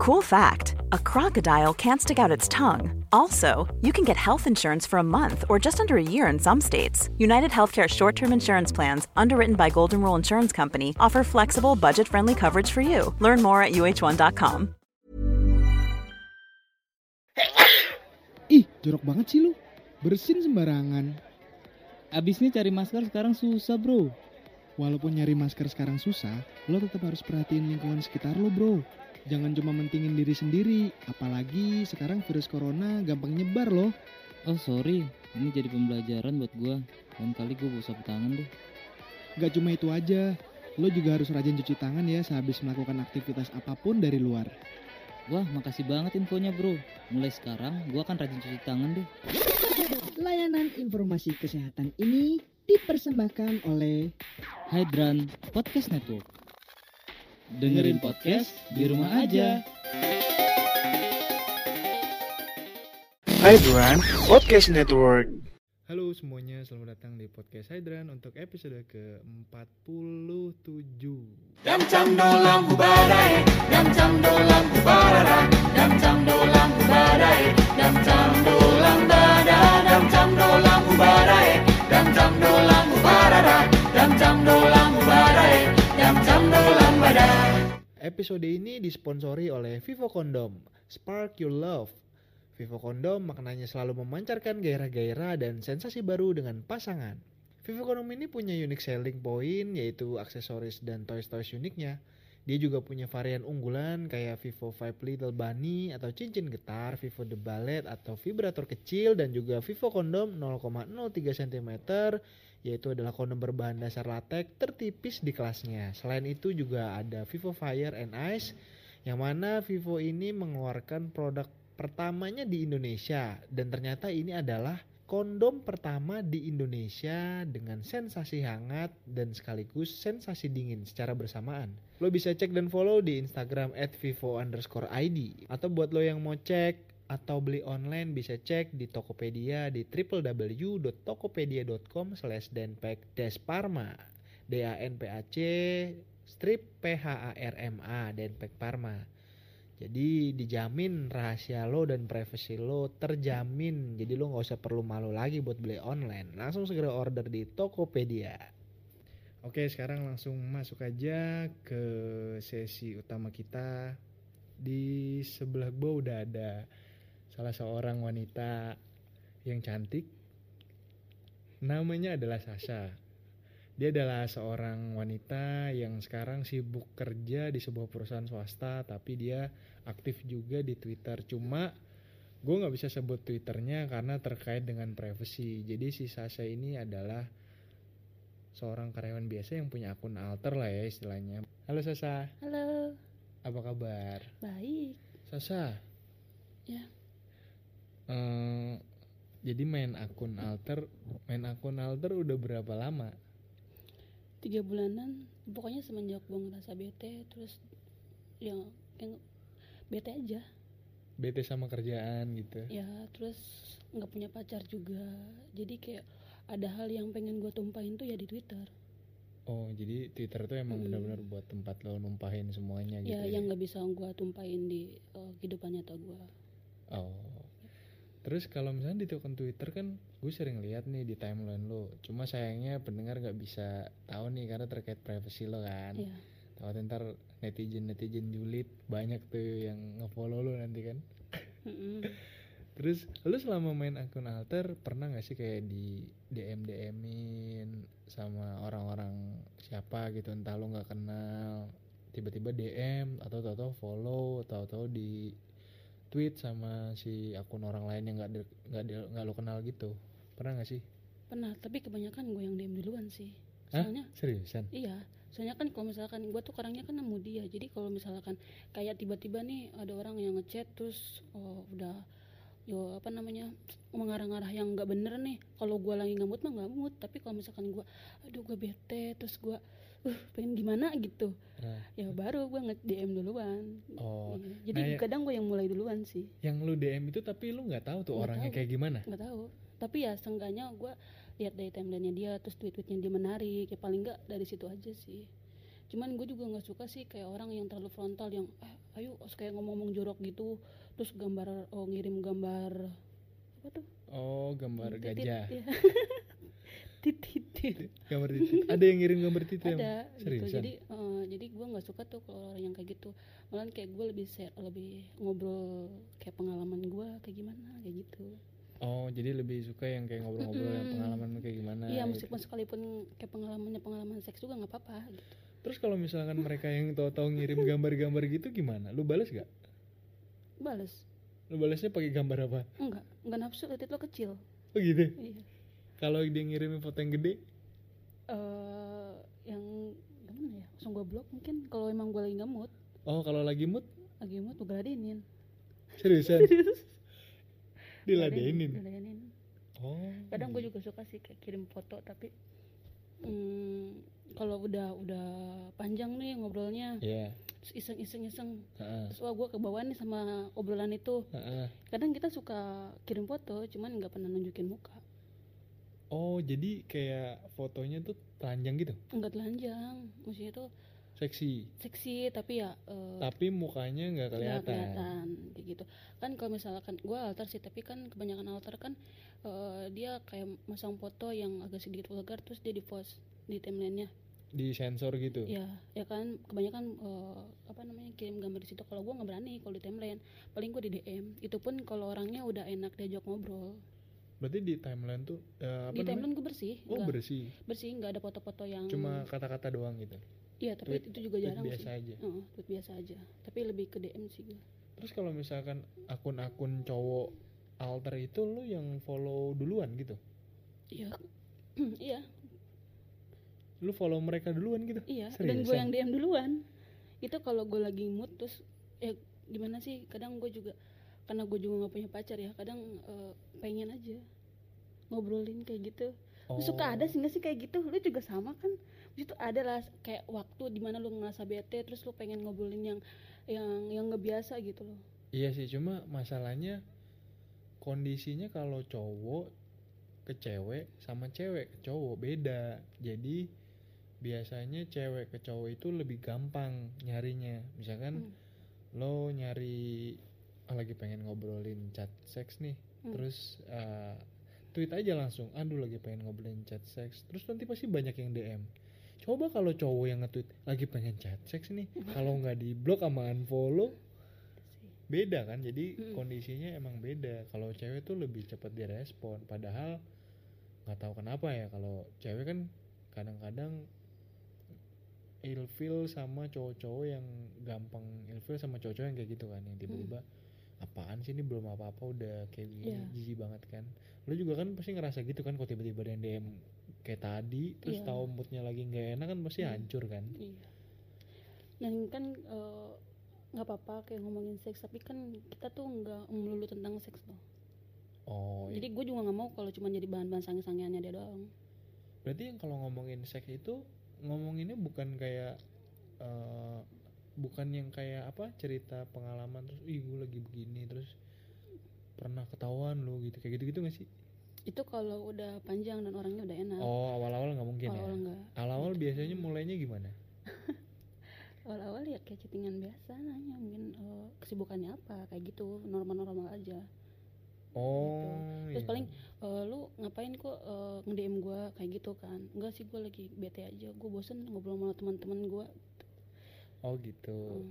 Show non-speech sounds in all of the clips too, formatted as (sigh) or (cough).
Cool fact a crocodile can't stick out its tongue. Also, you can get health insurance for a month or just under a year in some states. United Healthcare short term insurance plans, underwritten by Golden Rule Insurance Company, offer flexible, budget friendly coverage for you. Learn more at uh1.com. Ih, jorok banget sih lu. Bersin sembarangan. Abisnya cari masker sekarang susah bro. Walaupun nyari masker sekarang susah, lo tetap harus perhatiin lingkungan sekitar lo, bro. Jangan cuma mentingin diri sendiri, apalagi sekarang virus corona gampang nyebar loh. Oh sorry, ini jadi pembelajaran buat gua. Lain kali gua bawa sapu tangan deh. Gak cuma itu aja, lo juga harus rajin cuci tangan ya sehabis melakukan aktivitas apa pun dari luar. Wah makasih banget infonya bro. Mulai sekarang gua akan rajin cuci tangan deh. Layanan informasi kesehatan ini dipersembahkan oleh Hydran Podcast Network. Dengerin podcast di rumah aja. Hydran Podcast Network. Halo semuanya, selamat datang di podcast Hydran untuk episode ke-47. Dam cham do lam kubadai, dam cham do lam kubarara, dam cham do lam kubadai, dam cham Episode ini disponsori oleh Vivo Condom, Spark Your Love. Vivo Condom maknanya selalu memancarkan gairah-gairah dan sensasi baru dengan pasangan. Vivo Condom ini punya unique selling point yaitu aksesoris dan toys-toys uniknya. Dia juga punya varian unggulan kayak Vivo Five Little Bunny atau cincin getar, Vivo The Ballet atau vibrator kecil dan juga Vivo Condom 0,03 cm yaitu adalah kondom berbahan dasar latex tertipis di kelasnya. Selain itu juga ada Vivo Fire and Ice yang mana Vivo ini mengeluarkan produk pertamanya di Indonesia dan ternyata ini adalah kondom pertama di Indonesia dengan sensasi hangat dan sekaligus sensasi dingin secara bersamaan. Lo bisa cek dan follow di Instagram @vivo underscore id atau buat lo yang mau cek atau beli online bisa cek di Tokopedia di www.tokopedia.com slash denpack parma. D a n p a c strip p h a r m a denpack parma. Jadi dijamin rahasia lo dan privasi lo terjamin. Jadi lo nggak usah perlu malu lagi buat beli online. Langsung segera order di Tokopedia. Oke sekarang langsung masuk aja ke sesi utama kita. Di sebelah gue udah ada salah seorang wanita yang cantik. Namanya adalah Sasha. Dia adalah seorang wanita yang sekarang sibuk kerja di sebuah perusahaan swasta, tapi dia aktif juga di Twitter. Cuma gue nggak bisa sebut Twitternya karena terkait dengan privacy. Jadi si Sasha ini adalah seorang karyawan biasa yang punya akun alter lah ya istilahnya. Halo Sasha, Halo, apa kabar? baik. Sasha, Ya, Eh, jadi main akun alter, main akun alter udah berapa lama? tiga bulanan. Pokoknya semenjak gue ngerasa bete, terus yang yang bete aja. Bete sama kerjaan gitu. Ya, terus nggak punya pacar juga. Jadi kayak ada hal yang pengen gue tumpahin tuh ya di Twitter. Oh, jadi Twitter tuh emang Hmm. benar-benar buat tempat lo numpahin semuanya gitu ya, yang nggak bisa gue tumpahin di eh, kehidupan nyata gue. Oh. Terus kalau misalnya di akun Twitter kan gue sering lihat nih di timeline lo. Cuma sayangnya pendengar nggak bisa tahu nih karena terkait privacy lo kan. Ya, Tahu ntar netizen netizen julid banyak tuh yang ngefollow lo nanti kan. (laughs) Terus lu selama main akun alter pernah nggak sih kayak di DM DMin sama orang-orang siapa gitu entah lu nggak kenal tiba-tiba DM atau tahu-tahu follow tahu-tahu di tweet sama si akun orang lain yang nggak nggak nggak lu kenal gitu pernah nggak sih pernah. Tapi kebanyakan gue yang DM duluan sih. Hah? Soalnya seriusan Iya, soalnya kan kalau misalkan gue tuh orangnya kan nemu dia, jadi kalau misalkan kayak tiba-tiba nih ada orang yang ngechat terus oh, udah yo apa namanya mengarah-ngarah yang nggak bener nih. Kalau gue lagi mood mah nggak mood, tapi kalau misalkan gue, aduh gue bete, terus gue uh pengen gimana gitu, Nah, ya baru gue nge DM duluan. oh Iya, Jadi Nah, ya- kadang gue yang mulai duluan sih, yang lu DM itu tapi lu nggak tahu tuh Nggak orangnya tahu. kayak gimana nggak tahu. Tapi ya seenggaknya gue lihat dari timelinenya dia, terus tweet-tweetnya dia menarik, ya paling nggak dari situ aja sih. cuman gue juga nggak suka sih kayak orang yang terlalu frontal yang eh, ayo kayak ngomong-ngomong jorok gitu terus gambar oh ngirim gambar apa tuh Oh, gambar Titit, gajah. ya. (laughs) titit Gambar titit. Ada yang ngirim gambar titit ada gitu Seriusan? jadi eh, jadi gue nggak suka tuh kalau orang yang kayak gitu malah kayak gue lebih share lebih ngobrol kayak pengalaman gue kayak gimana kayak gitu Oh, jadi lebih suka yang kayak ngobrol-ngobrol yang Mm-mm. pengalaman kayak gimana iya gitu. meskipun sekalipun kayak pengalamannya pengalaman seks juga nggak apa-apa gitu Terus kalau misalkan mereka yang tahu-tahu ngirim gambar-gambar gitu gimana? Lu balas gak? balas Lu balasnya pakai gambar apa? enggak enggak nafsu titit lo kecil Oh gitu. iya Kalau dia ngirimin foto yang gede, eh yang gimana ya langsung gue blok mungkin kalau emang gue lagi nggak mood oh kalau lagi mood lagi mood gue geladenin seriusan (laughs) diladenin. Diladenin. Oh. kadang gue juga suka sih kayak kirim foto tapi hmm, kalau udah udah panjang nih ngobrolnya Iya. terus iseng iseng iseng Heeh. terus wah gue kebawaan nih sama obrolan itu Heeh. kadang kita suka kirim foto cuman nggak pernah nunjukin muka Oh, jadi kayak fotonya tuh telanjang gitu. nggak telanjang maksudnya tuh Seksi. seksi tapi ya eh, Tapi mukanya nggak nggak kelihatan. kelihatan kayak gitu kan kalau misalkan gue alter sih tapi kan kebanyakan alter kan eh, dia kayak masang foto yang agak sedikit vulgar terus dia di post di timelinenya Di sensor gitu. ya ya kan kebanyakan eh, apa namanya kirim gambar di situ kalau gue nggak berani kalau di timeline paling gue di DM itu pun kalau orangnya udah enak diajak ngobrol Berarti di timeline tuh eh, apa di timeline gue bersih Oh, nggak- bersih. bersih nggak ada foto-foto yang Cuma kata-kata doang gitu. iya tapi tweet- itu juga tweet jarang biasa sih aja. Heeh, tweet biasa aja tapi lebih ke DM sih gue Terus kalau misalkan akun-akun cowok alter itu lu yang follow duluan gitu. iya (clears throat) iya Lu follow mereka duluan gitu. Iya, dan gue Seriusan? yang DM duluan. Itu kalau gue lagi mood terus ya gimana sih? Kadang gue juga karena gue juga nggak punya pacar ya, kadang eh, pengen aja ngobrolin kayak gitu. Lu suka ada Oh. sih nggak sih kayak gitu? Lu juga sama kan? Itu ada lah kayak waktu di mana lu ngerasa bete terus lu pengen ngobrolin yang yang yang nggak biasa gitu loh. Iya sih, cuma masalahnya kondisinya kalau cowok ke cewek sama cewek ke cowok beda. Jadi biasanya cewek ke cowok itu lebih gampang nyarinya. Misalkan Hmm. lo nyari ah, lagi pengen ngobrolin chat seks nih, Hmm. terus eh, tweet aja langsung, aduh lagi pengen ngobrolin chat seks. Terus nanti pasti banyak yang DM. Coba kalau cowok yang nge-tweet lagi pengen chat seks nih, (laughs) kalau nggak di blok sama unfollow beda kan jadi Mm-mm. kondisinya emang beda kalau cewek tuh lebih cepat direspon padahal nggak tahu kenapa ya kalau cewek kan kadang-kadang ilfil sama cowok-cowok yang gampang ilfil sama cowok-cowok yang kayak gitu kan yang tiba-tiba apaan sih ini belum apa-apa udah kayak gini Iya. jijik banget kan lu juga kan pasti ngerasa gitu kan kalau tiba-tiba ada yang DM kayak tadi terus Iya. tahu moodnya lagi nggak enak kan pasti Hmm. hancur kan Iya. Dan kan eh, nggak apa-apa kayak ngomongin seks, tapi kan kita tuh nggak melulu tentang seks loh. oh iya. Jadi gue juga nggak mau kalau cuma jadi bahan-bahan sange-sangeannya dia doang. Berarti yang kalau ngomongin seks itu ngomonginnya bukan kayak eh, bukan yang kayak apa cerita pengalaman terus ih gue lagi begini terus pernah ketahuan lo gitu kayak gitu gitu gak sih? Itu kalau udah panjang dan orangnya udah enak. Oh awal-awal nggak mungkin Awal ya. enggak. Awal-awal biasanya mulainya gimana? (laughs) Awal-awal ya kayak chattingan biasa nanya mungkin eh, kesibukannya apa kayak gitu normal-normal aja. Oh. Terus iya. paling eh, lu ngapain kok eh, nge-DM gue kayak gitu kan? Enggak sih gue lagi bete aja. Gue bosen ngobrol sama teman-teman gue. Oh gitu.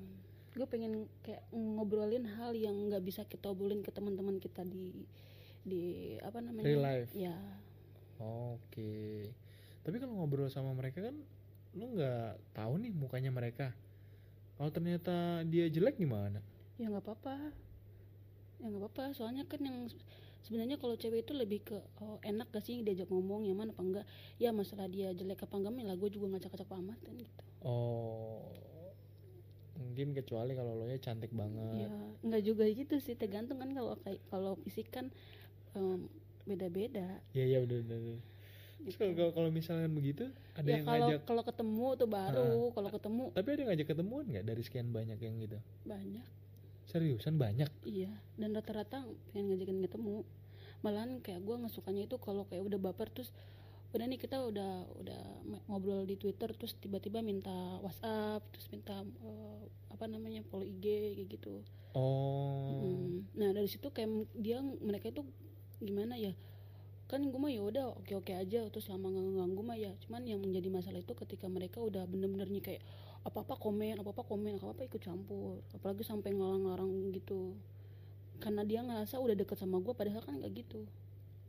gue pengen kayak ngobrolin hal yang nggak bisa kita obrolin ke teman-teman kita di di apa namanya? Real life. Ya, Oke. Tapi kalau ngobrol sama mereka kan lu nggak tahu nih mukanya mereka. Kalau ternyata dia jelek gimana? ya nggak apa-apa. Ya nggak apa-apa. Soalnya kan yang se- sebenarnya kalau cewek itu lebih ke oh, enak gak sih diajak ngomong yang mana apa enggak? Ya masalah dia jelek apa enggak, lah gue juga ngacak-ngacak pamat kan gitu. Oh, mungkin kecuali kalau lo ya cantik banget. Ya nggak juga gitu sih. Tergantung kan kalau kayak kalau fisik kan em, beda-beda. Iya iya udah udah. udah. Terus gitu. kalau kalau- misalnya begitu, ada ya yang kalau ngajak, kalau ketemu tuh baru. Kalau ketemu tapi ada yang ngajak ketemuan nggak dari sekian banyak yang gitu? banyak. Seriusan banyak? Iya, dan rata-rata pengen ngajakin ketemu. Malahan kayak gue nggak sukanya itu kalau kayak udah baper terus udah nih kita udah udah ngobrol di Twitter terus tiba-tiba minta WhatsApp terus minta eh, apa namanya follow IG kayak gitu Oh. Mm. nah dari situ kayak dia mereka itu gimana ya kan gue mah ya udah oke oke aja terus lama nggak ngeganggu mah ya cuman yang menjadi masalah itu ketika mereka udah bener-bener nih kayak apa apa komen apa apa komen apa apa ikut campur apalagi sampai ngelarang-larang gitu karena dia ngerasa udah deket sama gue padahal kan nggak gitu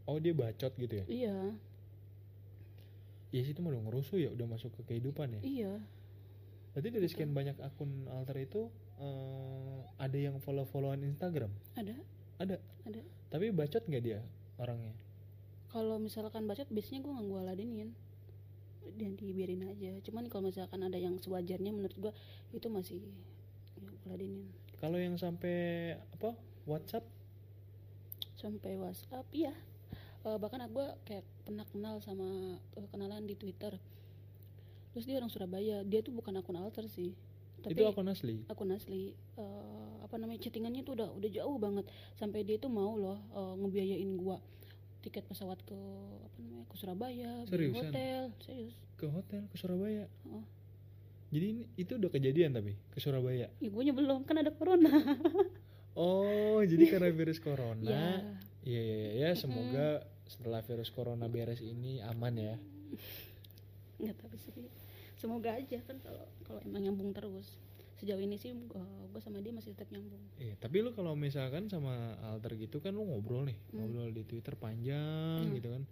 Oh, dia bacot gitu ya? iya Sih itu udah ngerusuh ya, udah masuk ke kehidupan ya. iya Berarti dari sekian banyak akun alter itu eh, ada yang follow-followan Instagram? ada Ada. Ada. Tapi bacot nggak dia orangnya? kalau misalkan bacot biasanya gue nggak gue ladenin dan dibiarin aja cuman kalau misalkan ada yang sewajarnya menurut gue itu masih ya, gue ladenin Kalau yang sampai apa? WhatsApp? sampai WhatsApp iya Eh, bahkan gue kayak pernah kenal sama eh, kenalan di Twitter terus dia orang Surabaya dia tuh bukan akun alter sih tapi itu akun asli. akun asli Eh, apa namanya chattingannya tuh udah udah jauh banget sampai dia tuh mau loh eh, ngebiayain gua tiket pesawat ke apa namanya ke Surabaya Seriusan? hotel serius Ke hotel ke Surabaya. Oh. Jadi ini, itu udah kejadian tapi ke Surabaya. ya gue belum kan ada corona Oh, jadi karena virus corona. (laughs) ya Iya iya iya ya, semoga setelah virus corona beres ini aman ya. nggak tahu sih semoga aja kan kalau kalau emang nyambung terus sejauh ini sih gue sama dia masih tetap nyambung Iya, tapi lu kalau misalkan sama alter gitu kan lu ngobrol nih, Hmm. ngobrol di Twitter panjang Hmm. gitu kan.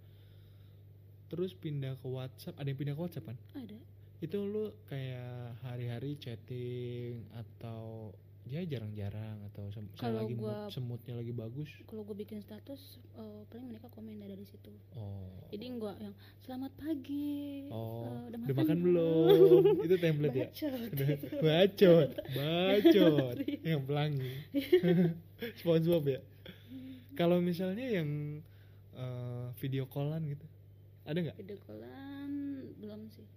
Terus pindah ke WhatsApp, ada yang pindah ke WhatsApp kan? ada Itu lu kayak hari-hari chatting atau ya jarang-jarang atau sem- Kalau lagi gua- semutnya lagi bagus. kalau gue bikin status eh, paling mereka komen dari situ Oh. jadi gue yang selamat pagi Oh, eh, udah, makan belum? Itu template ya? Bacot. (laughs) Bacot, (laughs) bacot, yang pelangi. (laughs) SpongeBob ya. Kalau misalnya yang eh, video callan gitu, ada nggak? video callan belum sih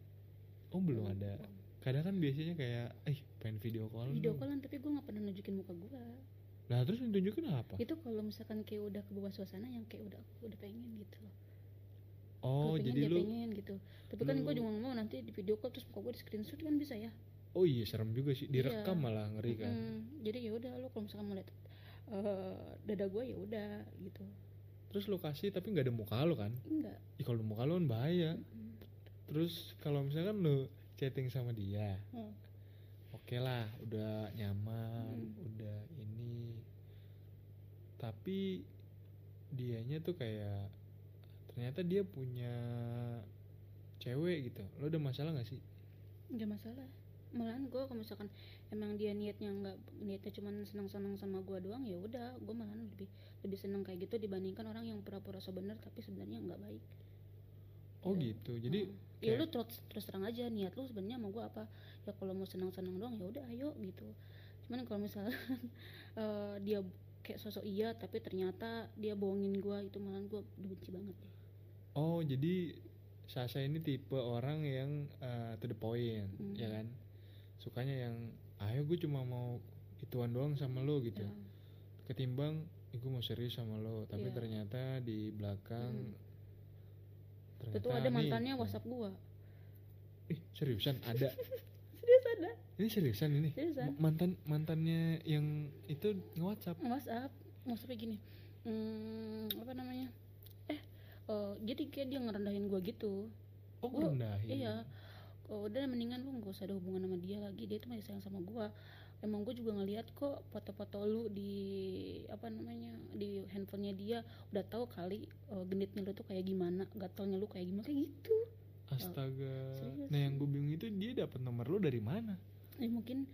Oh belum ada. Kadang kan biasanya kayak, eh pengen video call. video callan tapi gue nggak pernah nunjukin muka gue Nah terus yang tunjukin apa? itu kalau misalkan kayak udah ke bawah suasana yang kayak udah udah pengen gitu loh Oh pengen jadi dia lu, pengen gitu tapi kan gue juga mau nanti di video call terus muka gue di screenshot kan bisa ya oh iya serem juga sih, direkam Iya. malah ngeri kan. Mm-mm. jadi ya udah lu kalau misalkan mau lihat eh, dada gue ya udah gitu Terus lu kasih tapi nggak ada muka lu kan? enggak kalau muka lu kan bahaya. Mm. Terus kalau misalkan lu chatting sama dia, Hmm. oke lah, udah nyaman, Hmm. udah ini. Tapi dianya tuh kayak ternyata dia punya cewek gitu. Lo ada masalah gak sih? nggak masalah malahan gue kalau misalkan emang dia niatnya nggak niatnya cuma senang-senang sama gue doang ya udah gue malahan lebih lebih seneng kayak gitu dibandingkan orang yang pura-pura sebenar tapi sebenarnya nggak baik Oh Iya. gitu. Jadi Hmm. Ya kayak- lu terus terus terang aja niat lu sebenarnya sama gue apa ya kalau mau senang-senang doang ya udah ayo gitu cuman kalau misalnya (laughs) eh, dia kayak sosok iya tapi ternyata dia bohongin gue itu malah gue benci banget deh Oh jadi Sasha ini tipe orang yang uh, to the point, Hmm. ya kan? Sukanya yang, ayo gue cuma mau ituan doang sama lo gitu. Ya. Ketimbang, "Ih, gue mau serius sama lo, tapi Iya. ternyata di belakang Hmm. Ternyata itu ada nih- mantannya whatsapp gue Ih seriusan ada? (laughs) serius ada ini seriusan ini? Seriusan. Ma- Mantan mantannya yang itu nge WhatsApp? WhatsApp WhatsApp gini hmm, apa namanya eh eh, jadi kayak dia ngerendahin gue gitu Oh Gua- rendahin. iya oh, udah mendingan lu gak usah ada hubungan sama dia lagi dia itu masih sayang sama gue emang gue juga ngeliat kok foto-foto lu di apa namanya di handphonenya dia udah tahu kali eh, genitnya lu tuh kayak gimana gatalnya lu kayak gimana kayak gitu Astaga. serius. Nah yang gue bingung itu dia dapat nomor lo dari mana? ya mungkin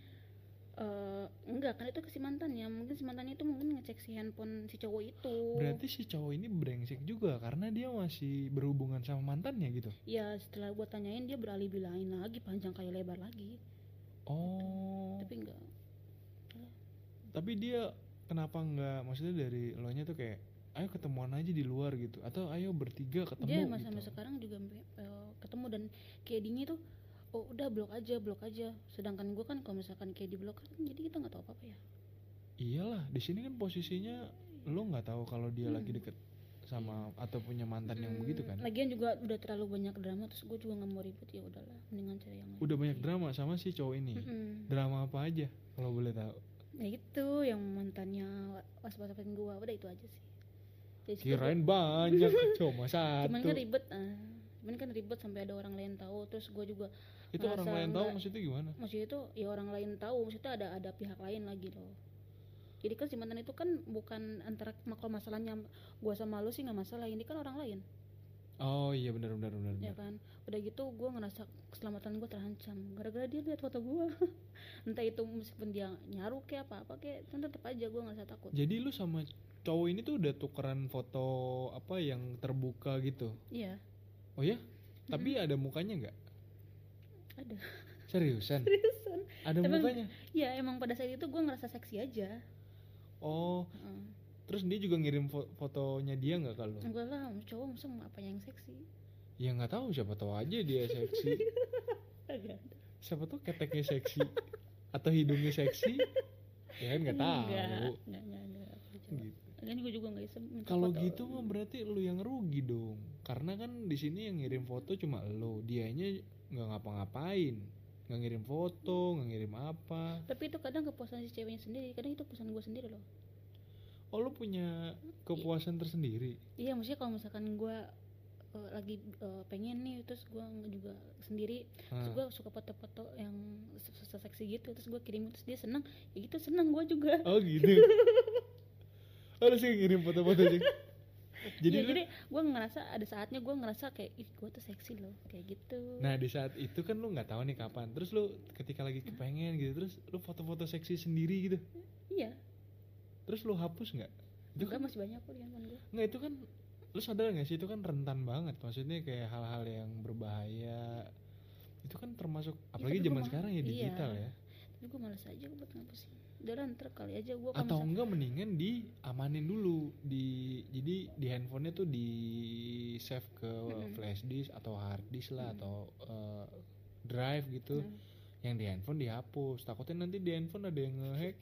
eh enggak kan itu ke si mantannya mungkin si mantannya itu mungkin ngecek si handphone si cowok itu Berarti si cowok ini brengsek juga karena dia masih berhubungan sama mantannya gitu. ya setelah gue tanyain dia beralibi lain lagi panjang kayak lebar lagi Oh. tapi enggak Tapi dia kenapa nggak maksudnya dari lo nya tuh kayak ayo ketemuan aja di luar gitu. Atau ayo bertiga ketemu dia gitu. mas sampai sekarang juga eh, ketemu. Dan kayak dini tuh oh udah blok aja blok aja. Sedangkan gue kan kalau misalkan kayak di blok kan jadi kita nggak tahu apa apa ya. Iyalah, di sini kan posisinya lo nggak tahu kalau dia lagi Hmm. deket sama atau punya mantan yang Mm, begitu kan? lagian juga udah terlalu banyak drama terus gue juga nggak mau ribut ya udahlah mendingan cari yang lain. Udah banyak drama sama si cowok ini. Mm-mm. drama apa aja kalau boleh tahu ya itu yang mantannya was was wasin gue udah itu aja sih. Situ kirain banyak (laughs) cuma gua- satu. Cuman kan ribet ah. cuman kan ribet sampai ada orang lain tahu. Terus gue juga itu orang lain tahu maksudnya gimana? Maksudnya itu ya orang lain tahu. Maksudnya ada ada pihak lain lagi loh. Jadi kan si mantan itu kan bukan antara kalau masalahnya gue sama lu sih nggak masalah. Ini kan orang lain oh iya benar benar benar ya kan? Udah gitu gue ngerasa keselamatan gue terancam. Gara-gara dia lihat foto gue (laughs) entah itu meskipun dia nyaru kayak apa apa kayak kan tetap aja gue ngerasa takut. Jadi lu sama cowok ini tuh udah tukeran foto apa yang terbuka gitu? Iya. Oh ya tapi ada mukanya nggak? Ada. Seriusan? (laughs) Seriusan. Ada Tapi- mukanya? ya emang pada saat itu gue ngerasa seksi aja. Oh. Heeh. Terus dia juga ngirim fo- fotonya dia nggak kalau enggak lah cowok masa apa yang seksi? Ya nggak tahu siapa tahu aja dia (laughs) seksi. Siapa tuh keteknya seksi. Atau hidungnya seksi. Ya kan nggak tahu. Enggak enggak enggak, enggak. gitu. Lagian gue juga nggak kalau gitu mah berarti lu yang rugi dong. Karena kan di sini yang ngirim foto cuma lo dianya nggak ngapa-ngapain. Nggak ngirim foto nggak ngirim apa. Tapi itu kadang kepuasan si ceweknya sendiri. Kadang itu kepuasan gue sendiri loh oh lu punya kepuasan tersendiri iya maksudnya kalau misalkan gue eh, lagi eh, pengen nih terus gue juga sendiri terus Hah. gue suka foto-foto yang se- se- seksi gitu terus gue kirim terus dia seneng ya gitu seneng gue juga oh gitu (laughs) oh lu sih ngirim foto-foto aja jadi Iya, lu jadi gue ngerasa ada saatnya gue ngerasa kayak ih gue tuh seksi loh kayak gitu Nah di saat itu kan lu nggak tahu nih kapan. Terus lu ketika lagi kepengen gitu, terus lu foto-foto seksi sendiri gitu. iya Terus lu hapus nggak? Itu juga kan masih banyak kok di handphone gue nggak itu kan lu sadar nggak sih itu kan rentan banget. Maksudnya kayak hal-hal yang berbahaya. Itu kan termasuk apalagi tapi zaman sekarang ya iya. digital ya. tapi gue males aja buat ngapusin udah ntar kali aja gue Atau enggak mendingan diamanin dulu di jadi di handphonenya tuh di save ke flash disk atau hard disk lah atau eh, drive gitu. Yang di handphone dihapus. Takutnya nanti di handphone ada yang ngehack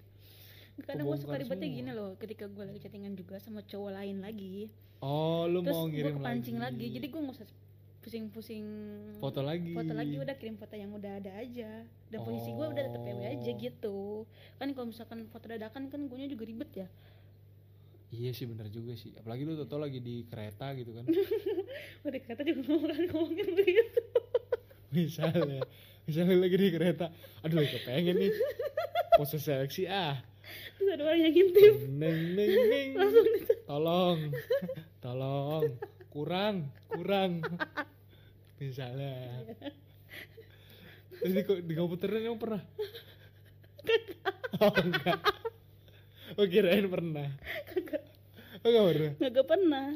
kadang gue suka ribetnya gini loh ketika gue lagi chattingan juga sama cowok lain lagi Oh, lu terus mau ngirim kepancing lagi. lagi. jadi gue nggak usah pusing-pusing foto lagi. foto lagi udah kirim foto yang udah ada aja dan posisi gue udah tetep PW aja Oh. gitu kan kalau misalkan foto dadakan kan gue juga ribet ya Iya sih bener juga sih. Apalagi lu tau lagi di kereta gitu kan. (laughs) udah kata juga ngomong ngomongin begitu (laughs) misalnya, misalnya lagi di kereta. Aduh, kepengen nih. Pose seksi ah. Terus ada orang yang ngintip Neng neng neng. (laughs) langsung Tolong. (laughs) Tolong. Kurang, kurang. Misalnya. Terus di, di komputernya emang pernah? Oh enggak. Oh kirain pernah. Oh enggak pernah. nggak pernah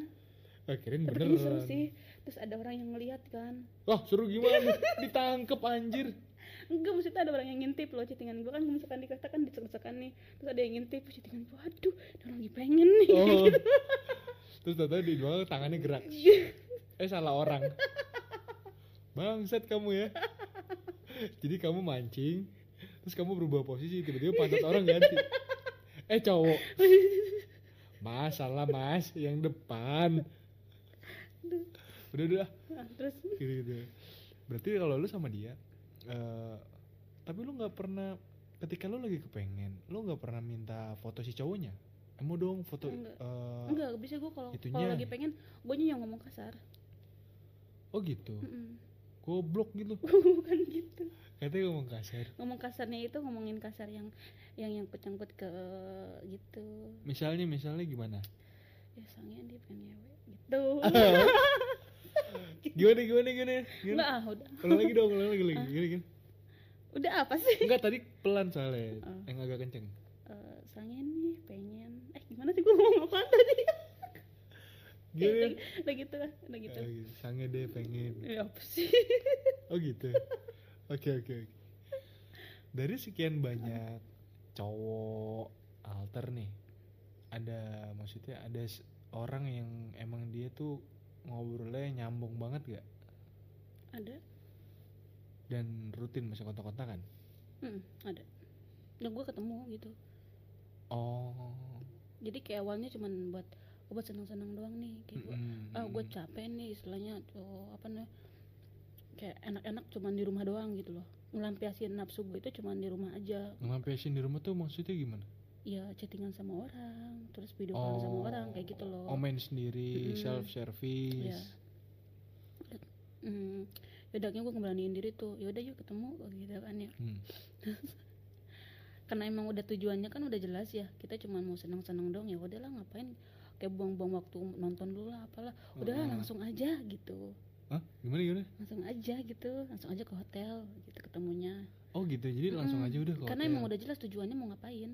Oh kirain seru sih terus ada orang yang ngeliat kan Wah seru gimana? Ditangkep anjir. Enggak maksudnya ada orang yang ngintip loh chattingan gue kan misalkan di kereta kan dicek-cekan nih terus ada yang ngintip chattingan gue aduh dia lagi pengen nih Oh. (laughs) Terus tau di bawah tangannya gerak. Eh salah orang. Bangsat kamu ya. Jadi kamu mancing, terus kamu berubah posisi, tiba-tiba pantat orang ganti. Eh cowok. Mas, salah mas, yang depan. Udah udah, Nah, terus gitu gitu. Berarti kalau lu sama dia, eh tapi lu nggak pernah ketika lu lagi kepengen, lu nggak pernah minta foto si cowoknya. Emo dong foto. Enggak. eh, enggak bisa gue kalau kalau lagi pengen gue yang ngomong kasar Oh gitu. Mm-mm. Goblok gitu. (laughs) bukan gitu Katanya ngomong kasar. ngomong kasarnya itu ngomongin kasar yang yang yang kecangkut ke gitu Misalnya misalnya gimana? ya sangnya dia pengen ngewe gitu (laughs) (laughs) Gimana gimana gimana? gimana? ah udah Ulang lagi dong, ulang lagi lagi. Gimana gimana? (laughs) udah apa sih Enggak tadi pelan soalnya, Oh. yang agak kenceng. Eh, sangnya nih pengen eh gimana sih gue ngomong apa tadi (laughs) Gimana? udah, gitu lah udah gitu Ah, gitu. Sange deh pengen. ya apa sih Oh gitu. Oke oke oke. Dari sekian banyak cowok alter nih, ada maksudnya ada orang yang emang dia tuh ngobrolnya nyambung banget gak? ada. Dan rutin masih kontak-kontakan? Hmm, ada. Dan gue ketemu gitu. Oh, jadi kayak awalnya cuman buat buat senang-senang doang nih kayak gua Mm-mm, ah gue capek nih istilahnya tuh apa nih kayak enak-enak cuman di rumah doang gitu loh. Ngelampiasin nafsu gue itu cuman di rumah aja. Ngelampiasin di rumah tuh maksudnya gimana? Ya chattingan sama orang terus video call sama orang kayak gitu loh Oh main sendiri, Mm-mm. self service. Iya. hmm, yaudah gue ngeberaniin diri tuh yaudah yuk ketemu gitu kan ya Hmm. (laughs) karena emang udah tujuannya kan udah jelas ya kita cuma mau senang-senang dong ya udahlah ngapain kayak buang-buang waktu nonton dulu lah apalah udahlah Heeh. langsung aja gitu Hah? Gimana gimana? langsung aja gitu langsung aja ke hotel gitu ketemunya Oh gitu, jadi langsung Mm-mm. aja udah ke karena hotel. emang udah jelas tujuannya mau ngapain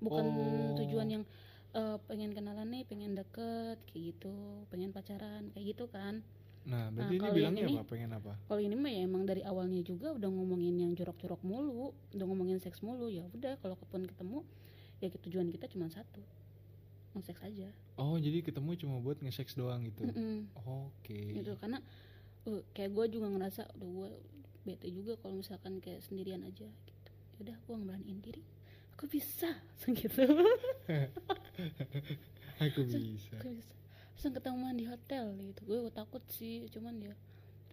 bukan Oh. tujuan yang eh, pengen kenalan nih pengen deket kayak gitu pengen pacaran kayak gitu kan Nah, berarti Nah, ini bilangnya ini- apa? Pengen apa? kalau ini mah ya emang dari awalnya juga udah ngomongin yang jorok-jorok mulu udah ngomongin seks mulu ya udah kalau pun ketemu ya tujuan kita cuma satu mau seks aja Oh, jadi ketemu cuma buat nge-sex doang gitu. Mm-mm. Oke. gitu karena uh, kayak gue juga ngerasa udah gue bete juga kalau misalkan kayak sendirian aja gitu udah gue ngeberaniin diri aku bisa (laughs) gitu (laughs) Aku bisa. aku bisa langsung ketemuan di hotel gitu gue takut sih cuman ya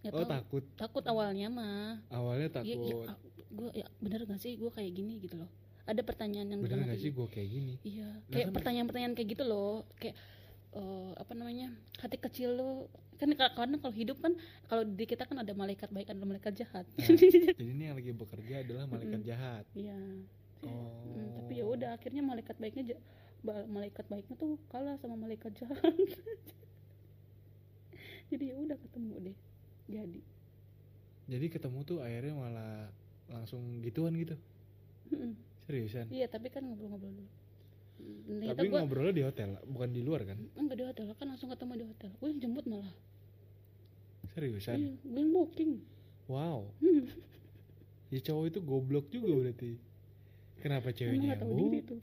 Oh, tahu. takut. takut awalnya mah Awalnya takut. ya, gue ya bener gak sih gue kayak gini gitu loh ada pertanyaan yang Bener gak sih gue kayak gini? iya kayak pertanyaan-pertanyaan kayak gitu loh kayak eh, apa namanya hati kecil lo kan ka- karena kalau hidup kan kalau di kita kan ada malaikat baik ada malaikat jahat Nah, (laughs) jadi ini yang lagi bekerja adalah malaikat Mm-mm. jahat. iya Oh. Hmm, tapi ya udah akhirnya malaikat baiknya malaikat baiknya tuh kalah sama malaikat jahat (laughs) jadi ya udah ketemu deh jadi Jadi ketemu tuh akhirnya malah langsung gituan gitu. Mm-mm. Seriusan. iya tapi kan ngobrol-ngobrol dulu Hmm, ternyata Tapi gua ngobrolnya di hotel, bukan di luar kan? enggak di hotel kan langsung ketemu di hotel gue yang jemput malah Seriusan. iya gue yang booking Wow. Hmm. Ya cowok itu goblok juga berarti. Kenapa ceweknya nggak yang tahu diri tuh.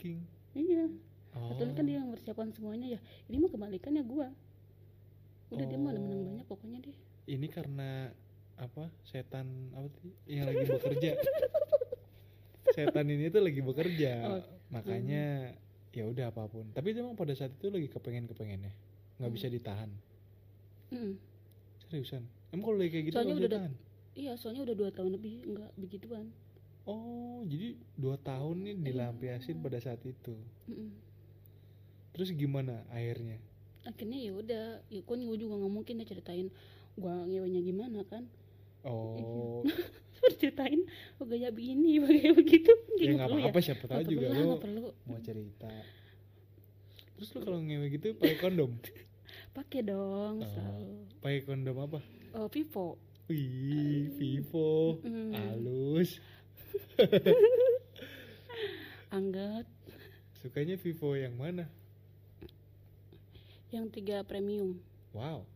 iya Oh. Kebetulan kan dia yang mempersiapkan semuanya ya ini mah kebalikannya gua udah dia malah menang Oh. banyak pokoknya deh Ini karena apa? Setan apa sih? Yang lagi bekerja. Setan ini tuh lagi bekerja. Oh. Makanya ya udah apa pun. Tapi emang pada saat itu lagi kepengen-kepengennya. nggak bisa Hmm. ditahan. Mm. Seriusan. Emang kalau lagi kayak gitu Soalnya nggak bisa udah- tahan? iya soalnya udah dua tahun lebih nggak begituan Oh, jadi dua tahun nih dilampiasin pada saat itu. Mm-mm. Terus gimana akhirnya? akhirnya ya udah ya kan gue juga nggak mungkin ya ceritain gua ngewenya gimana kan Oh, (laughs) Terus ceritain oh gaya begini (laughs) gaya begitu ya Kayak nggak perlu apa-apa siapa tahu juga perlu lo perlu mau cerita. Terus lu kalau ngewe gitu pakai kondom? (laughs) pakai dong Oh. selalu Pakai kondom apa? oh Vivo Wih, Vivo, Mm. halus. Anggat Sukanya Vivo yang mana? yang tiga premium Wow,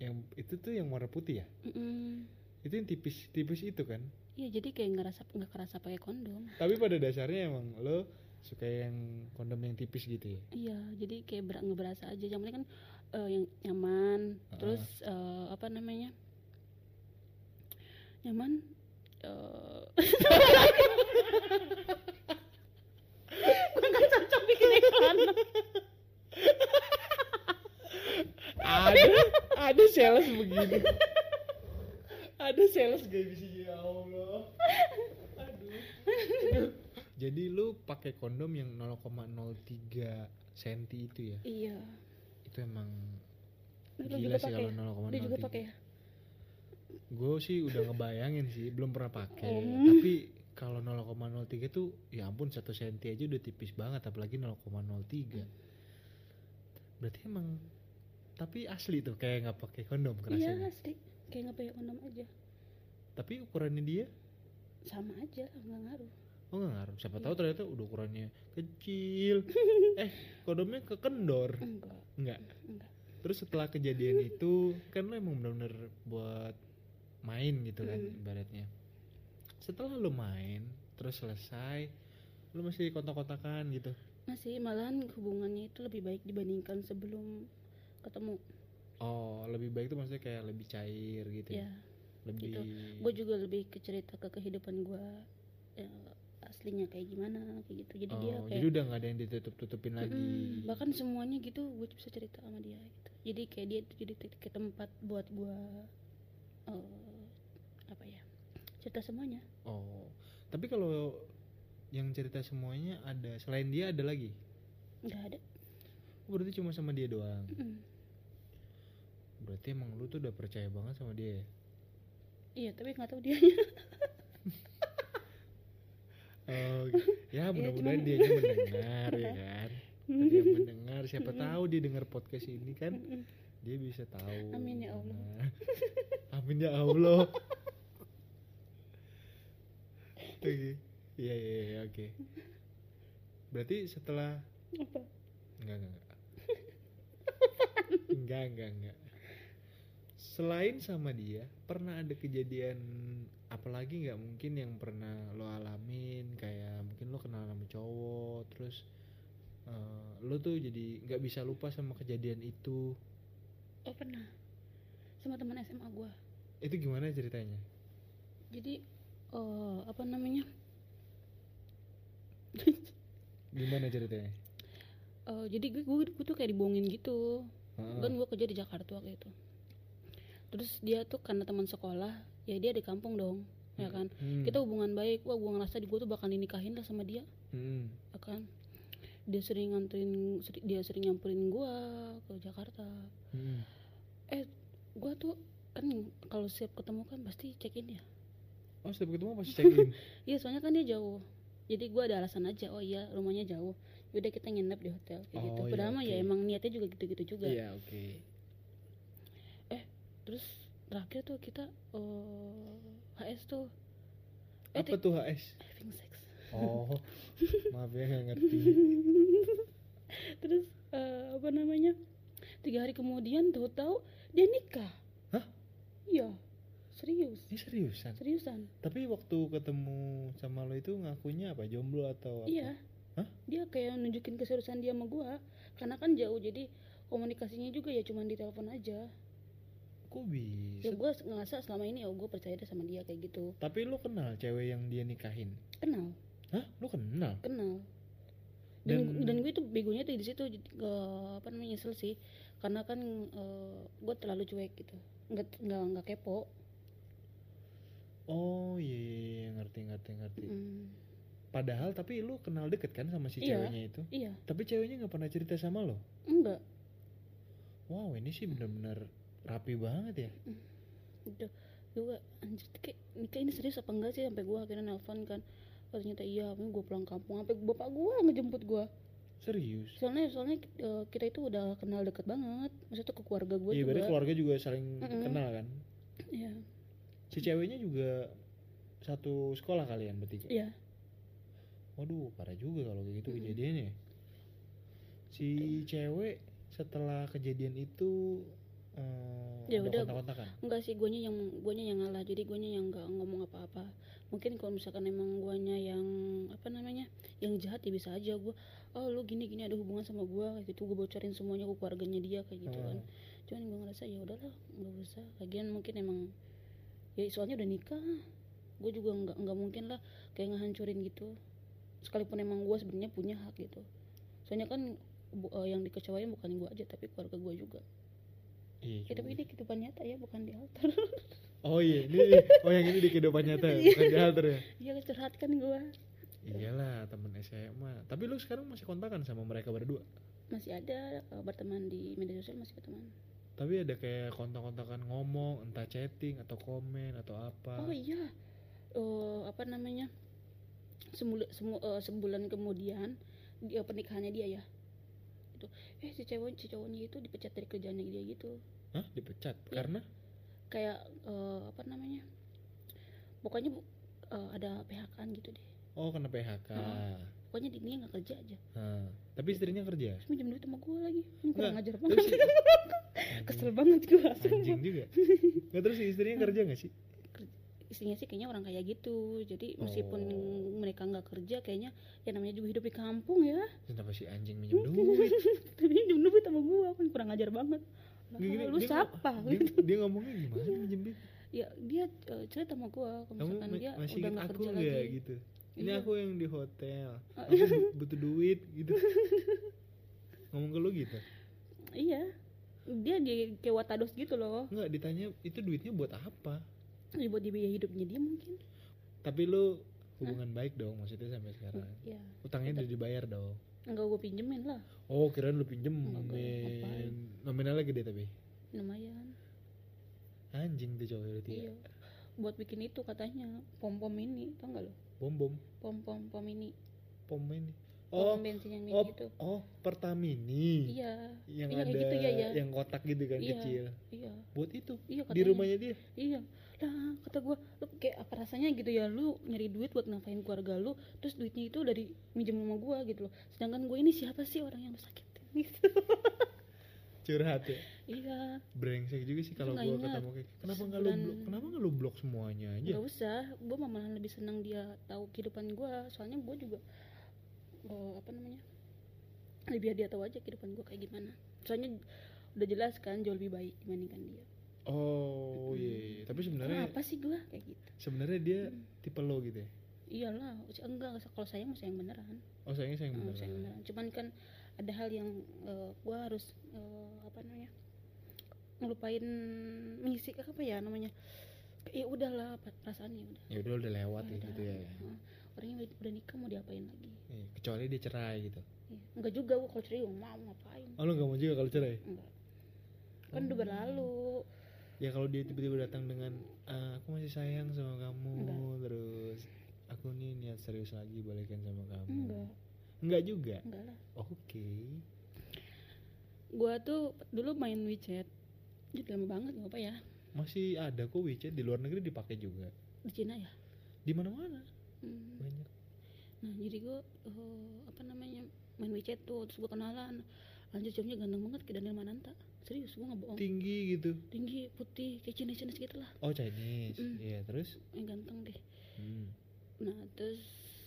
yang itu tuh yang warna putih ya? Mm-mm. Itu yang tipis-tipis itu kan? Iya jadi kayak ngerasa nggak kerasa pakai kondom. Tapi pada dasarnya emang lo suka yang kondom yang tipis gitu ya? Iya jadi kayak ber- ngeberasa aja. Yang penting kan eh, yang nyaman. Ah. Terus eh, apa namanya nyaman. Eh Gue nggak cocok bikin iklan. ada ada sales begini ada sales gak bisa ya Allah aduh jadi lu pakai kondom yang 0,03 cm itu ya iya. itu emang Lu gila juga sih pakai. kalau ya? Dia juga pakai 0,03 ya. Gue sih udah ngebayangin sih belum pernah pakai Oh. tapi kalau 0,03 tuh ya ampun satu senti aja udah tipis banget apalagi 0,03 berarti emang tapi asli tuh kayak nggak pakai kondom Iya kerasanya asli. Kayak nggak pakai kondom aja. tapi ukurannya dia Sama aja nggak ngaruh. oh nggak ngaruh siapa Iya. tahu ternyata udah ukurannya kecil (laughs) eh kondomnya kekendor Enggak. enggak Enggak. terus setelah kejadian itu kan lo emang benar-benar buat main gitu kan Mm. ibaratnya setelah lo main terus selesai lo masih kontak-kontakan gitu Masih malahan hubungannya itu lebih baik dibandingkan sebelum ketemu. oh lebih baik tuh maksudnya kayak lebih cair gitu ya Ya. lebih gitu. gue juga lebih ke cerita ke kehidupan gue ya, asli aslinya kayak gimana kayak gitu jadi oh, dia kayak jadi udah nggak ada yang ditutup-tutupin lagi. Mm-mm, bahkan semuanya gitu gue bisa cerita sama dia gitu jadi kayak dia tuh jadi ke tempat buat gue ya cerita semuanya Oh, tapi kalau yang cerita semuanya ada selain dia ada lagi? nggak ada Oh, berarti cuma sama dia doang. Mm-mm. Berarti emang lu tuh udah percaya banget sama dia ya? iya tapi nggak tahu dia (laughs) Oh, ya mudah-mudahan cuman- dia mendengar ya (laughs) kan. Dia mendengar, siapa tahu dia dengar podcast ini kan, dia bisa tahu. Amin ya Allah. Amin ya Allah. (laughs) Oke, iya iya iya, oke. (laughs) Berarti setelah apa? Enggak enggak enggak. enggak enggak enggak. Selain sama dia, pernah ada kejadian apalagi nggak mungkin yang pernah lo alamin? Kayak mungkin lo kenal sama cowok terus eh, lo tuh jadi nggak bisa lupa sama kejadian itu. Oh pernah. Sama teman SMA gue itu gimana ceritanya? Jadi eh apa namanya gimana ceritanya Eh, jadi gue, gue gue tuh kayak dibohongin gitu Heeh. kan gue kerja di Jakarta waktu itu terus dia tuh karena teman sekolah ya dia di kampung dong ya kan Hmm. kita hubungan baik wah gue ngerasa di gue tuh bakal dinikahin lah sama dia Hmm. ya kan dia sering nganterin seri- dia sering nyamperin gue ke Jakarta Hmm. eh gue tuh kan kalau siap ketemu kan pasti check in ya oh setiap ketemu pasti check in (laughs) iya soalnya kan dia jauh. Jadi gue ada alasan aja oh iya rumahnya jauh. Yaudah kita nginep di hotel kayak gitu. Oh, iya, padahal mah ya oke. emang niatnya juga gitu-gitu juga. Iya oke. Terus terakhir tuh kita eh HS tuh. Eh apa tuh HS having sex. Oh (laughs) maaf ya nggak ngerti. (laughs) Terus eh, apa namanya? Tiga hari kemudian tahu-tahu dia nikah. Hah? iya serius? Ini seriusan? Seriusan. Tapi waktu ketemu sama lo itu ngakunya apa? Jomblo atau apa? Iya. Hah? dia kayak nunjukin keseriusan dia sama gua. Karena kan jauh jadi komunikasinya juga ya cuman di telepon aja. Kok bisa? Ya gua ngerasa selama ini ya gua percaya deh sama dia kayak gitu. Tapi lo kenal cewek yang dia nikahin? Kenal. Hah? Lo kenal? Kenal. Dan Dan- dan, gue tuh begonya tuh di situ gak apa namanya nyesel sih. Karena kan eh, gue terlalu cuek gitu. Nggak nggak nggak kepo oh iya, iya, iya, ngerti ngerti ngerti. Mm, padahal tapi lo kenal deket kan sama si Iya. ceweknya itu? iya. Tapi ceweknya nggak pernah cerita sama lo? Enggak. Wow ini sih bener-bener rapi banget ya. Udah gue anjir kayak nikah ini serius apa enggak sih? Sampai gue akhirnya nelpon kan. Oh, ternyata iya gue pulang kampung. Sampai bapak gue ngejemput gue serius? Soalnya soalnya eh, kita itu udah kenal deket banget. Maksudnya tuh ke keluarga gue iya juga. berarti keluarga juga saling Mm-mm. kenal kan? Iya si ceweknya juga satu sekolah kalian bertiga iya. Waduh parah juga kalau kayak gitu Mm-mm. kejadiannya si cewek setelah kejadian itu eh, Ya udah, kontak-kontakan? enggak sih guanya yang guanya yang ngalah. Jadi guanya yang nggak ngomong apa-apa. Mungkin kalau misalkan emang guanya yang apa namanya yang jahat ya bisa aja. Gua oh lu gini gini ada hubungan sama gua. Kayak gitu gua bocorin semuanya ke keluarganya dia kayak gitu kan. Hmm. cuman gua ngerasa ya udahlah nggak usah. Lagian mungkin emang ya soalnya udah nikah. Gue juga nggak nggak mungkin lah kayak ngehancurin gitu. Sekalipun emang gua sebenarnya punya hak gitu. Soalnya kan bu- eh, yang dikecewain bukan gua aja tapi keluarga gua juga. Iya ya, tapi ini kehidupan nyata ya bukan di altar. (laughs) Oh iya. Ini oh yang ini di kehidupan nyata ya, bukan di alter ya? Iya curhat kan gua. Iyalah temen SMA tapi lu sekarang masih kontakan sama mereka berdua? Masih ada eh, berteman di media sosial masih berteman tapi ada kayak kontak-kontakan ngomong entah chatting atau komen atau apa. Oh iya. Eh, apa namanya? Semula, semu- eh, sebulan kemudian dia pernikahannya dia ya. Itu eh si cewek si cowoknya itu dipecat dari kerjaannya dia gitu. Hah? Dipecat? Iya. karena? Kayak eh, apa namanya? Pokoknya bu- eh, ada PHK gitu deh. Oh kena PHK Heeh. Pokoknya dia nggak kerja aja. Nah, tapi istrinya kerja? Terus minjem duit sama gue lagi. Kurang Nggak, ajar banget. Kesel banget gue anjing juga. Nggak terus si istrinya kerja nggak sih? Istrinya sih kayaknya orang kaya gitu. Jadi meskipun Oh. mereka nggak kerja kayaknya ya namanya juga hidup di kampung ya. Kenapa si anjing minjem (laughs) duit? Tapi minjem duit sama gua kan kurang ajar banget. Lah, Gini, lu dia siapa? dia, dia ngomongnya gimana minjem duit? Ya dia eh, cerita sama gua. Kalau misalkan dia udah nggak aku kerja lagi. gitu ini Iya. aku yang di hotel. Aku bu- butuh duit gitu. (laughs) Ngomong ke lu gitu? Iya. Dia di kayak watados gitu loh. Nggak ditanya itu duitnya buat apa? Ya, buat biaya hidupnya dia mungkin. Tapi lu hubungan baik dong maksudnya sampai sekarang. Ya utangnya udah dibayar dong. Enggak gue pinjemin lah. Oh kirain lu pinjemin. Nominalnya gede tapi? Lumayan. Anjing tuh cowok ya iya. Buat bikin itu katanya pom pom ini tau nggak lo bom bom pom pom pom ini pom ini pom oh bensin yang mini oh itu oh pertamini. Iya. Yang iya, ada gitu ya, ya. yang kotak gitu kan Iya. kecil. iya. Buat itu iya di rumahnya dia. Iya. Lah kata gue lu kayak apa rasanya gitu ya? Lu nyari duit buat ngapain keluarga lu? Terus duitnya itu dari minjem sama gue gitu loh. Sedangkan gue ini siapa sih orang yang lu sakitin gitu (laughs) curhat ya iya. Brengsek juga sih kalau gua ingat. ketemu kayak kenapa nggak lu blok kenapa nggak lu blok semuanya aja? Nggak usah. Gue malah lebih senang dia tahu kehidupan gue soalnya gue juga eh, apa namanya biar dia tahu aja kehidupan gue kayak gimana. Soalnya udah jelas kan jauh lebih baik dibandingkan dia. Oh iya iya. tapi sebenarnya apa sih gue kayak gitu. sebenarnya dia Hmm. tipe lo gitu ya? Iyalah enggak kalau sayang mau sayang beneran. Oh sayangnya sayang Hmm, bener sayang beneran. cuman kan ada hal yang gue harus eh, apa namanya ngelupain mengisi apa ya namanya ya udahlah pa- perasaannya udah. Ya udah udah lewat ya gitu ya. Heeh. orangnya udah, nikah mau diapain lagi? Iya, kecuali dia cerai gitu. Iya. enggak juga gue kalau cerai gua mau ngapain? Oh lo nggak mau juga kalau cerai? Enggak. Kan udah berlalu. Ya kalau dia tiba-tiba datang dengan "Ah, aku masih sayang sama kamu Enggak. terus aku nih niat serius lagi balikan sama kamu. Enggak. Enggak juga? Enggak lah. Oke. Gue tuh dulu main WeChat jadi lama banget nggak apa ya. Masih ada kok WeChat di luar negeri dipakai juga. Di Cina ya? Di mana-mana. Hmm. banyak. Nah jadi gue apa namanya main WeChat tuh terus gue kenalan. Lanjut jamnya ganteng banget kayak Daniel Mananta. Serius gue nggak bohong. Tinggi gitu. Tinggi putih kayak Chinese Chinese gitu lah. Oh Chinese. Mm. iya terus? Yang ganteng deh. Hmm. nah terus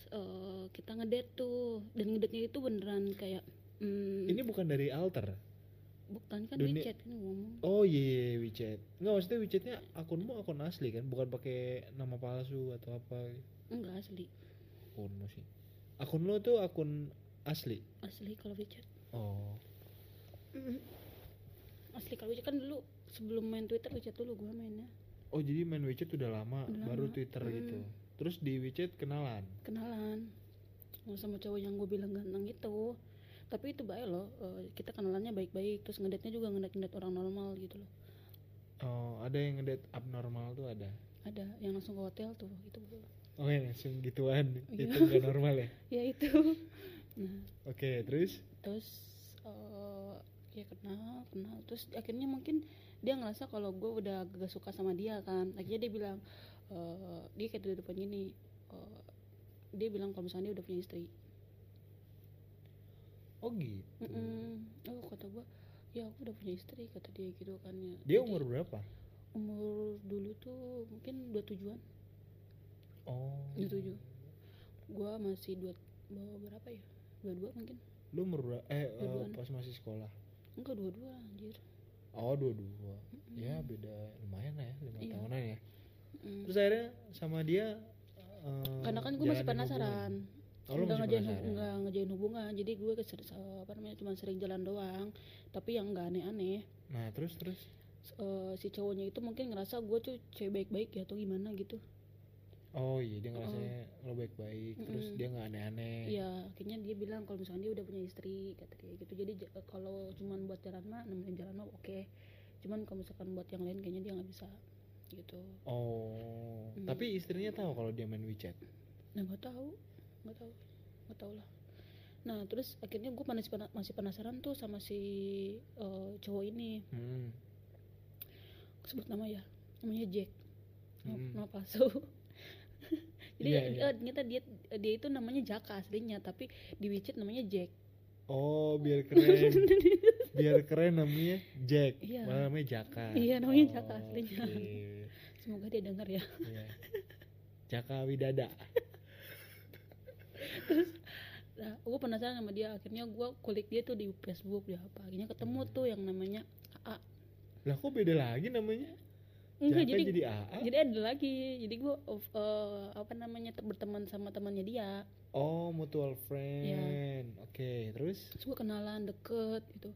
eh, kita ngedate tuh. Dan ngedate itu beneran kayak hmm, ini bukan dari alter bukan kan dunia- WeChat kan ngomong. Oh iya iya, WeChat. Nggak maksudnya WeChatnya akunmu akun asli kan? Bukan pakai nama palsu atau apa? Enggak asli. Akunmu sih. Akun lo tuh akun asli? Asli kalau WeChat. Oh. Asli kalau WeChat kan dulu sebelum main Twitter WeChat dulu gue mainnya. Oh jadi main WeChat udah lama Udah baru lama. Twitter Mm. gitu. Terus di WeChat kenalan? Kenalan. Sama cowok yang gue bilang ganteng itu tapi itu baik loh eh, kita kenalannya baik-baik terus ngedate-nya juga ngedate-ngedate orang normal gitu loh. Oh ada yang ngedate abnormal tuh ada? Ada yang langsung ke hotel tuh itu oh ya langsung gituan Iya. itu nggak normal ya? (laughs) Ya itu. Nah. Oke terus? Terus eh, ya kenal kenal. Terus akhirnya mungkin dia ngerasa kalau gue udah gak suka sama dia kan. Akhirnya dia bilang eh, dia kayak di depan gini eh, dia bilang kalau misalnya dia udah punya istri oh gitu. Mm-mm. oh kata gue ya aku udah punya istri kata dia gitu kan ya. Dia Jadi, umur berapa? Umur dulu tuh mungkin dua tujuan oh. Dua tujuh. Gue masih dua dua berapa ya? Dua dua mungkin. Lu umur berapa eh eh, Dua-duaan. pas masih sekolah? Enggak dua dua anjir. Oh dua dua. Ya beda lumayan lah ya lima Iya. tahunan ya. Mm. terus akhirnya sama dia eh, karena kan gue masih penasaran. hubungan. Oh, lu nggak masih ngejain hubungan jadi gue keser, apa namanya cuma sering jalan doang tapi yang nggak aneh-aneh nah terus terus Eh, si cowoknya itu mungkin ngerasa gue tuh cewek baik-baik ya atau gimana gitu oh iya dia ngerasanya lo baik-baik terus Mm-mm. dia nggak aneh-aneh Iya, akhirnya dia bilang kalau misalnya dia udah punya istri, kata dia gitu. Jadi j- kalau cuman buat jalan mah, nemenin jalan mah oke. Cuman kalau misalkan buat yang lain kayaknya dia nggak bisa, gitu. oh Hmm. tapi istrinya tahu kalau dia main WeChat Nah nggak tahu, nggak tahu, nggak tahu lah. Nah terus akhirnya gue masih masih penasaran tuh sama si eh, cowok ini, hmm. sebut nama ya, namanya Jack, Hmm. nama palsu. (laughs) Jadi Iya, iya. eh, ternyata dia dia itu namanya Jaka aslinya, tapi di WeChat namanya Jack. oh biar keren biar keren namanya Jack Iya. malah namanya Jaka Iya, namanya Oh, Jaka aslinya. oke. (laughs) Semoga dia dengar ya. Iya. Jaka Widada Nah, gue penasaran sama dia. Akhirnya gue kulik dia tuh di Facebook dia apa. Akhirnya ketemu tuh yang namanya AA. lah kok beda lagi namanya enggak jadi jadi AA jadi ada lagi jadi gue apa namanya te- berteman sama temannya dia oh mutual friend oke terus terus gue kenalan deket gitu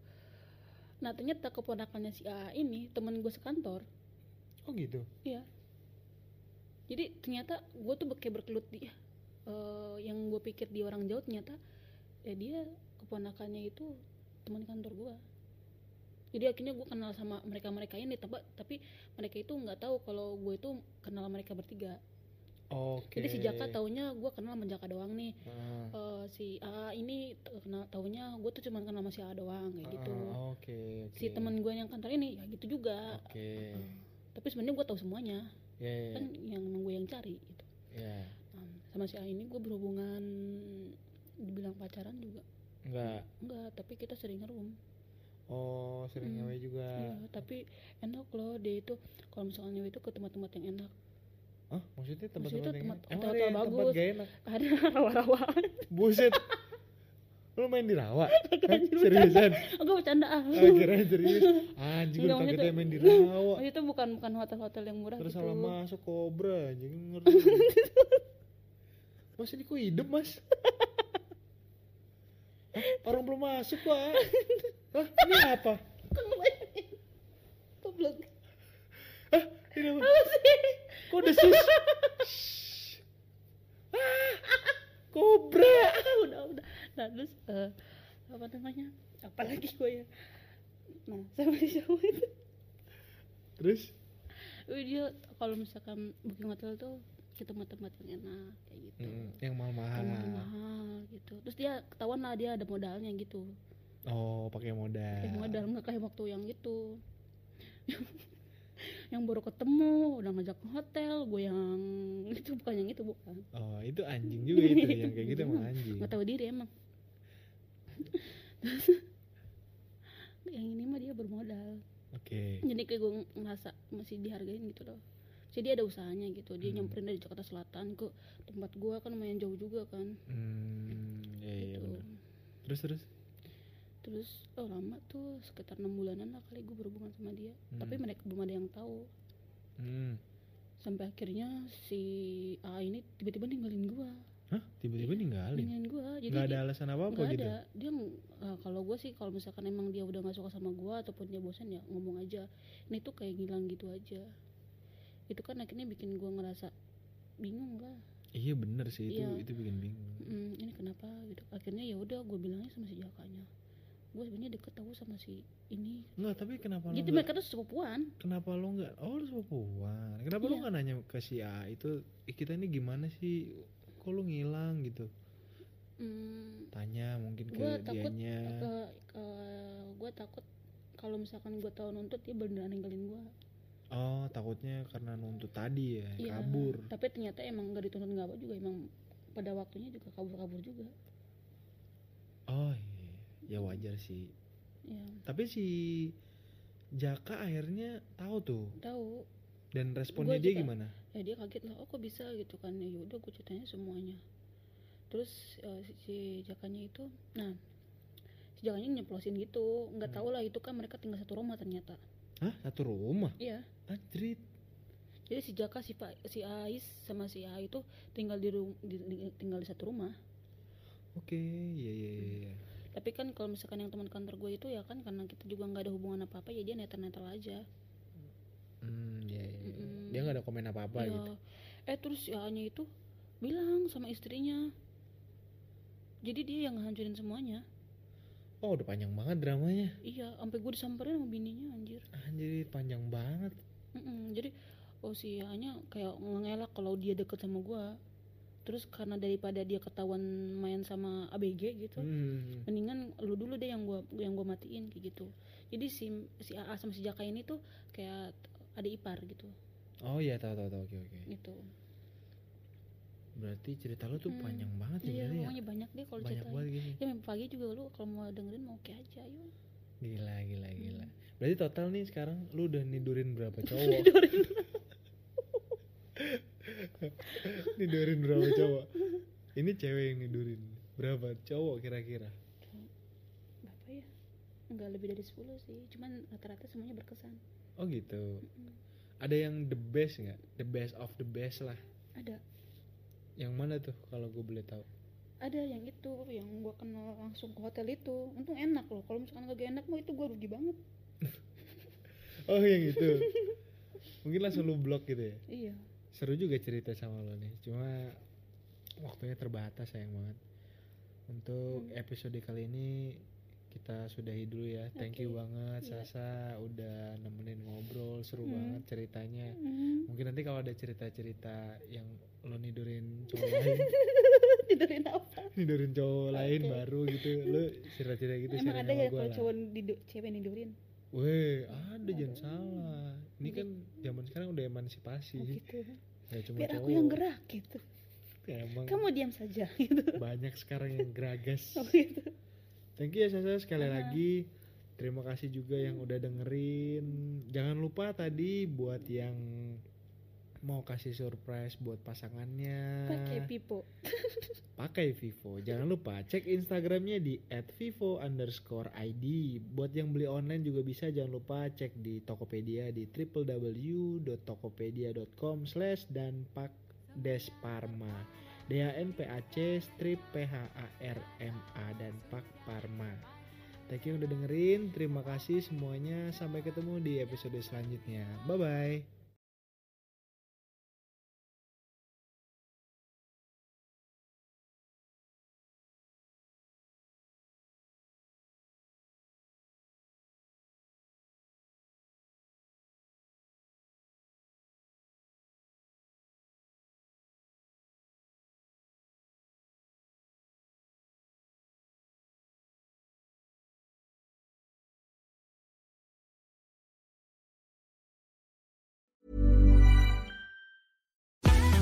nah ternyata keponakannya si AA ini teman gue sekantor oh gitu Iya. Jadi ternyata gue tuh kayak berkelut dia. Eh, yang gue pikir dia orang jauh ternyata ya dia keponakannya itu teman kantor gue. Jadi akhirnya gue kenal sama mereka-mereka ini, tapi, tapi mereka itu nggak tahu kalau gue itu kenal mereka bertiga. oke Jadi si Jaka taunya gue kenal sama Jaka doang nih. Ah, Eh, si AA ini kenal taunya gue tuh cuma kenal sama si AA doang kayak gitu. ah, oke oke Si teman gue yang kantor ini ya gitu juga. oke Eh, tapi sebenarnya gue tahu semuanya ya ya kan yang gue yang cari gitu. Nah, sama si A ini gue berhubungan dibilang pacaran juga. Enggak. Enggak tapi kita sering ngerum. Oh sering Hmm, ngewe juga. Iya tapi enak loh dia itu. Kalau misalnya nyewe itu ke tempat-tempat yang enak. Hah? maksudnya tempat-tempat yang tempat- hotel-hotel yang tempat bagus. gak enak? Ada (laughs) rawa-rawa buset. Lu main di rawa? (laughs) Seriusan? Gue bercanda. Ah ah kira serius. Anjing maksudnya kagetnya main di rawa. itu bukan bukan hotel-hotel yang murah terus gitu. salah masuk kobra anjing ngerti (laughs) mas ini kok hidup mas. Hah? orang belum masuk pak. Hah? ini apa? Goblok. Hah? ini apa? Kok desus Ah, kobra. Udah udah nah terus eh, apa namanya? Apalagi gue ya? Nah sama si Jawa itu? Terus? Dia kalau misalkan booking hotel tuh ke tempat-tempat yang enak kayak gitu. Mm, yang mahal-mahal. Yang mahal gitu. Terus dia ketahuan lah dia ada modalnya gitu. Oh pakai modal. Yang modal nggak kayak waktu yang itu. (laughs) Yang baru ketemu udah ngajak ke hotel gue yang (laughs) itu bukan yang itu bukan. Oh itu anjing juga itu (laughs) yang kayak gitu emang anjing. Nggak tahu diri emang. Terus, yang ini mah dia bermodal. Oke. Jadi kayak gue ngerasa masih dihargain gitu loh jadi ada usahanya gitu. Dia Hmm. nyamperin dari Jakarta Selatan ke tempat gue kan lumayan jauh juga kan. Hmm iya iya gitu. bener. terus terus? Terus oh lama tuh sekitar enam bulanan lah kali gue berhubungan sama dia. Tapi Hmm. mereka belum ada yang tahu. Hmm. Sampai akhirnya si A ini tiba-tiba ninggalin gua. Hah? Tiba-tiba ninggalin? ninggalin gua. Jadi nggak ada dia- alasan apa apa nggak gitu? ada. Dia eh, kalau gue sih kalau misalkan emang dia udah nggak suka sama gua ataupun dia bosan ya ngomong aja. Ini tuh kayak ngilang gitu aja itu kan akhirnya bikin gua ngerasa bingung lah. Iya bener sih itu Iya. itu bikin bingung. "Hmm, ini kenapa gitu. Akhirnya ya udah gue bilangnya sama si jakanya. Gue sebenarnya deket tahu sama si ini. Enggak, tapi kenapa lo gitu nggak mereka tuh sepupuan. Kenapa lo nggak? Oh lu sepupuan. Kenapa lo Iya. nggak nanya ke si A itu "Eh, kita ini gimana sih? Kok lo ngilang? gitu. Hmm, tanya mungkin ke Gua takut dianya. ke, ke gue takut kalau misalkan gue tahu nuntut dia beneran ninggalin gue oh takutnya karena nuntut tadi ya Iya, kabur. tapi ternyata emang gak dituntut nggak apa juga emang pada waktunya juga kabur-kabur juga. Oh iya ya wajar sih. Ya tapi si Jaka akhirnya tahu tuh? Tahu. Dan responnya Gua dia juga. gimana? Ya dia kaget lah oh kok bisa? gitu kan. Ya udah gue ceritanya semuanya. Terus si, si jakanya itu nah si jakanya nyeplosin gitu. Nggak Hmm. tahu lah itu kan mereka tinggal satu rumah ternyata hah? Satu rumah? Iya. Anjrit. Jadi si Jaka si Pak si Ais sama si A itu tinggal di, ru- di, di- tinggal di satu rumah. Oke iya iya iya iya. tapi kan kalau misalkan yang teman kantor gue itu ya kan karena kita juga nggak ada hubungan apa apa ya dia netral netral aja. Hmm iya iya iya. Mm-mm. dia nggak ada komen apa apa Iya. gitu. Eh terus si A nya itu bilang sama istrinya. Jadi dia yang ngehancurin semuanya oh udah panjang banget dramanya. Iya sampai gue disamperin sama bininya anjir. Anjir panjang banget. Mm-mm, jadi oh si A nya kayak ngelak kalau dia deket sama gue terus karena daripada dia ketahuan main sama ABG gitu hmm. mendingan lu dulu deh yang gua yang gua matiin kayak gitu. Jadi si si AA sama si Jaka ini tuh kayak ada ipar gitu. Oh iya tahu tahu tahu. Oke oke. Gitu berarti cerita lu tuh Hmm. panjang banget ya iya berarti ya? banyak deh kalau banyak ceritain banget gini. Ya memang pagi juga lu kalau mau dengerin mau oke aja ayo. Gila gila Hmm. gila berarti total nih sekarang lu udah nidurin berapa (laughs) cowok? (laughs) Nidurin. Berapa cowok? Ini cewek yang nidurin. Berapa cowok kira-kira? Berapa ya? Enggak lebih dari 10 sih. Cuman rata-rata semuanya berkesan. Oh gitu. Mm. ada yang the best nggak? The best of the best lah. Ada yang mana tuh kalau gue boleh tahu? Ada yang itu yang gua kenal langsung ke hotel itu. Untung enak loh kalau misalkan lagi enak mah itu gua rugi banget. (laughs) Oh yang itu. Mungkin langsung lu blok gitu ya? Iya. Seru juga cerita sama lo nih. Cuma waktunya terbatas sayang banget. Untuk Hmm. episode kali ini kita sudahi dulu ya. Thank you Oke. banget Iya. Sasa. Udah nemenin ngobrol seru Hmm. banget ceritanya. Hmm. mungkin nanti kalau ada cerita-cerita yang lo nidurin (laughs) cowok lain tidurin apa nidurin cowok lain Oke. baru gitu lo cerita-cerita gitu emang ada ya kalau cowok didu cewek nidurin Weh, ada jangan salah. Ini kan zaman sekarang udah emansipasi. oh gitu Gak cuma biar cowok. aku yang gerak gitu Emang kamu diam saja (laughs) gitu banyak sekarang yang geragas. oh gitu Thank you ya Sasa sekali lagi. Terima kasih juga yang udah dengerin. Jangan lupa tadi buat yang mau kasih surprise buat pasangannya. pakai pipo (laughs) Pakai Vivo. Jangan lupa cek Instagramnya di @vivo underscore id. Buat yang beli online juga bisa. Jangan lupa cek di Tokopedia di www.tokopedia.com slash dan pak desparma. D A N P A C strip P H A R M A dan Pak Parma. Thank you udah dengerin. Terima kasih semuanya. Sampai ketemu di episode selanjutnya. Bye bye.